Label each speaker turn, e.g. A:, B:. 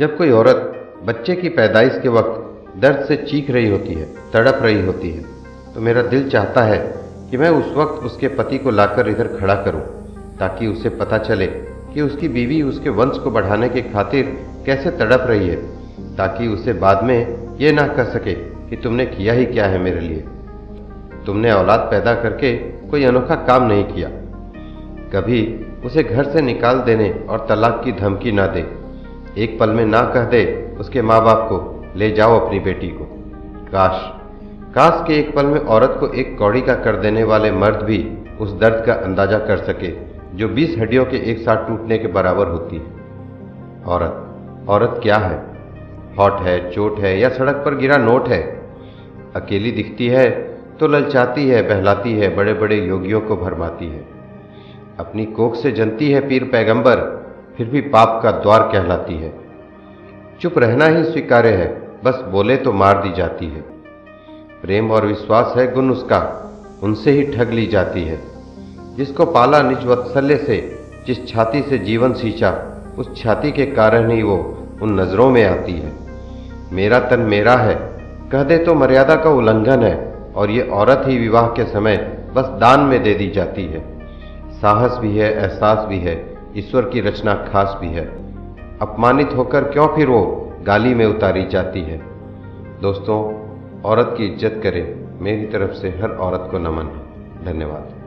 A: जब कोई औरत बच्चे की पैदाइश के वक्त दर्द से चीख रही होती है, तड़प रही होती है तो मेरा दिल चाहता है कि मैं उस वक्त उसके पति को लाकर इधर खड़ा करूँ, ताकि उसे पता चले कि उसकी बीवी उसके वंश को बढ़ाने की खातिर कैसे तड़प रही है, ताकि उसे बाद में ये ना कह सके कि तुमने किया ही क्या है मेरे लिए। तुमने औलाद पैदा करके कोई अनोखा काम नहीं किया। कभी उसे घर से निकाल देने और तलाक की धमकी ना दे। एक पल में ना कह दे उसके माँ बाप को, ले जाओ अपनी बेटी को। काश। काश के एक पल में औरत को एक कौड़ी का कर देने वाले मर्द भी उस दर्द का अंदाज़ा कर सके, जो बीस हड्डियों के एक साथ टूटने के बराबर होती है। औरत। औरत क्या है? हॉट है, चोट है, या सड़क पर गिरा नोट है? अकेली दिखती है तो ललचाती है, बहलाती है बड़े बड़े योगियों को भरमाती है। अपनी कोख से जनती है पीर पैगंबर फिर भी पाप का द्वार कहलाती है। चुप रहना ही स्वीकार्य है, बस बोले तो मार दी जाती है। प्रेम और विश्वास है गुण उसका, उनसे ही ठग ली जाती है। जिसको पाला निज वत्सल्य से, जिस छाती से जीवन सींचा, उस छाती के कारण ही वो उन नज़रों में आती है। मेरा तन मेरा है, कह दे तो मर्यादा का उल्लंघन है, और ये औरत ही विवाह के समय बस दान में दे दी जाती है। साहस भी है, एहसास भी है ईश्वर की रचना खास भी है। अपमानित होकर क्यों फिर वो गाली में उतारी जाती है? दोस्तों, औरत की इज़्ज़त करें। मेरी तरफ़ से हर औरत को नमन है। धन्यवाद।